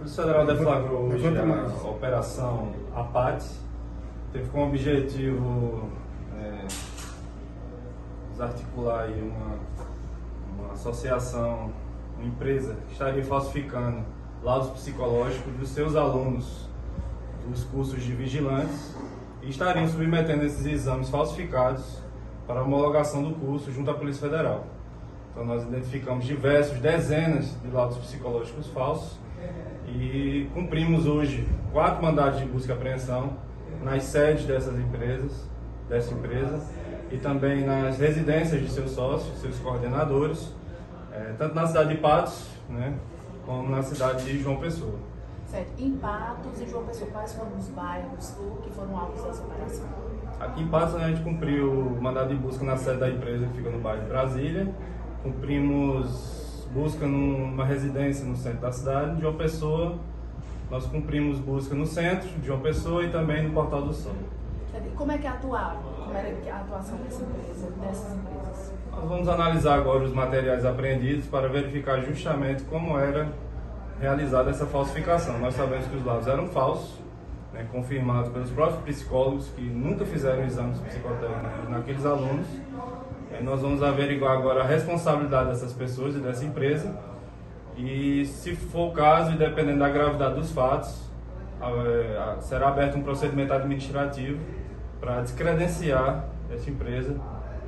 Polícia Federal deflagrou hoje Levanta a. Operação APAT. Teve como objetivo é, desarticular uma, uma associação, uma empresa que estaria falsificando laudos psicológicos dos seus alunos dos cursos de vigilantes e estariam submetendo esses exames falsificados para homologação do curso junto à Polícia Federal. Então nós identificamos diversos, dezenas de laudos psicológicos falsos e cumprimos hoje quatro mandados de busca e apreensão nas sedes dessas empresas, dessa empresa e também nas residências de seus sócios, seus coordenadores, eh, tanto na cidade de Patos, né, como na cidade de João Pessoa. Certo. Em Patos e João Pessoa, quais foram os bairros que foram alvos dessa operação? Aqui em Patos a gente cumpriu o mandado de busca na sede da empresa que fica no bairro de Brasília. Cumprimos busca numa residência no centro da cidade. De João Pessoa, nós cumprimos busca no centro de João Pessoa e também no Portal do Sol. Como é que atuaram? Como era a atuação dessa empresa, dessas empresas? Nós vamos analisar agora os materiais apreendidos para verificar justamente como era realizada essa falsificação. Nós sabemos que os laudos eram falsos, né, confirmados pelos próprios psicólogos que nunca fizeram exames psicotécnicos naqueles alunos. Eh, Nós vamos averiguar agora a responsabilidade dessas pessoas e dessa empresa e, se for o caso, e dependendo da gravidade dos fatos, a- será aberto um procedimento administrativo para descredenciar essa empresa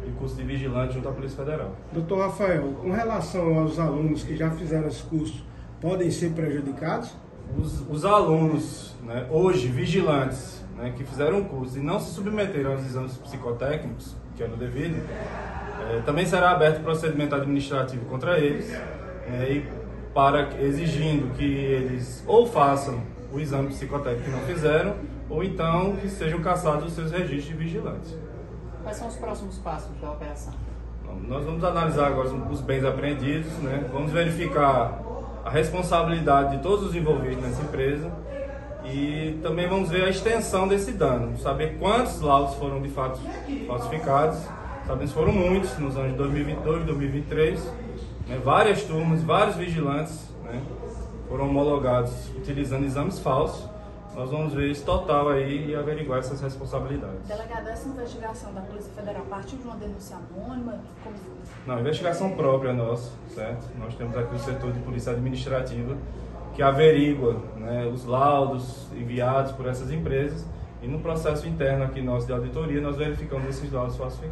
de curso de vigilante junto à Polícia Federal. Doutor Rafael, com relação aos alunos que já fizeram esse curso, podem ser prejudicados? Os, os alunos, né, hoje vigilantes, né, que fizeram o curso e não se submeteram aos exames psicotécnicos, que era o eh, também será aberto procedimento administrativo contra eles, né, e para exigindo que eles ou façam o exame psicotécnico que não fizeram, ou então que sejam cassados os seus registros de vigilantes. Quais são os próximos passos da operação? Nós vamos analisar agora os bens apreendidos, né? vamos verificar a responsabilidade de todos os envolvidos nessa empresa e também vamos ver a extensão desse dano, saber quantos laudos foram de fato falsificados. Sabemos que foram muitos nos anos de 2022 e 2023, né? várias turmas, vários vigilantes né? foram homologados utilizando exames falsos. Nós vamos ver esse total aí e averiguar essas responsabilidades. Delegado, essa investigação da Polícia Federal partiu de uma denúncia anônima? Como foi? Não, investigação própria nossa, certo? Nós temos aqui o setor de polícia administrativa que averigua né, os laudos enviados por essas empresas e no processo interno aqui nosso de auditoria nós verificamos esses laudos falsificados.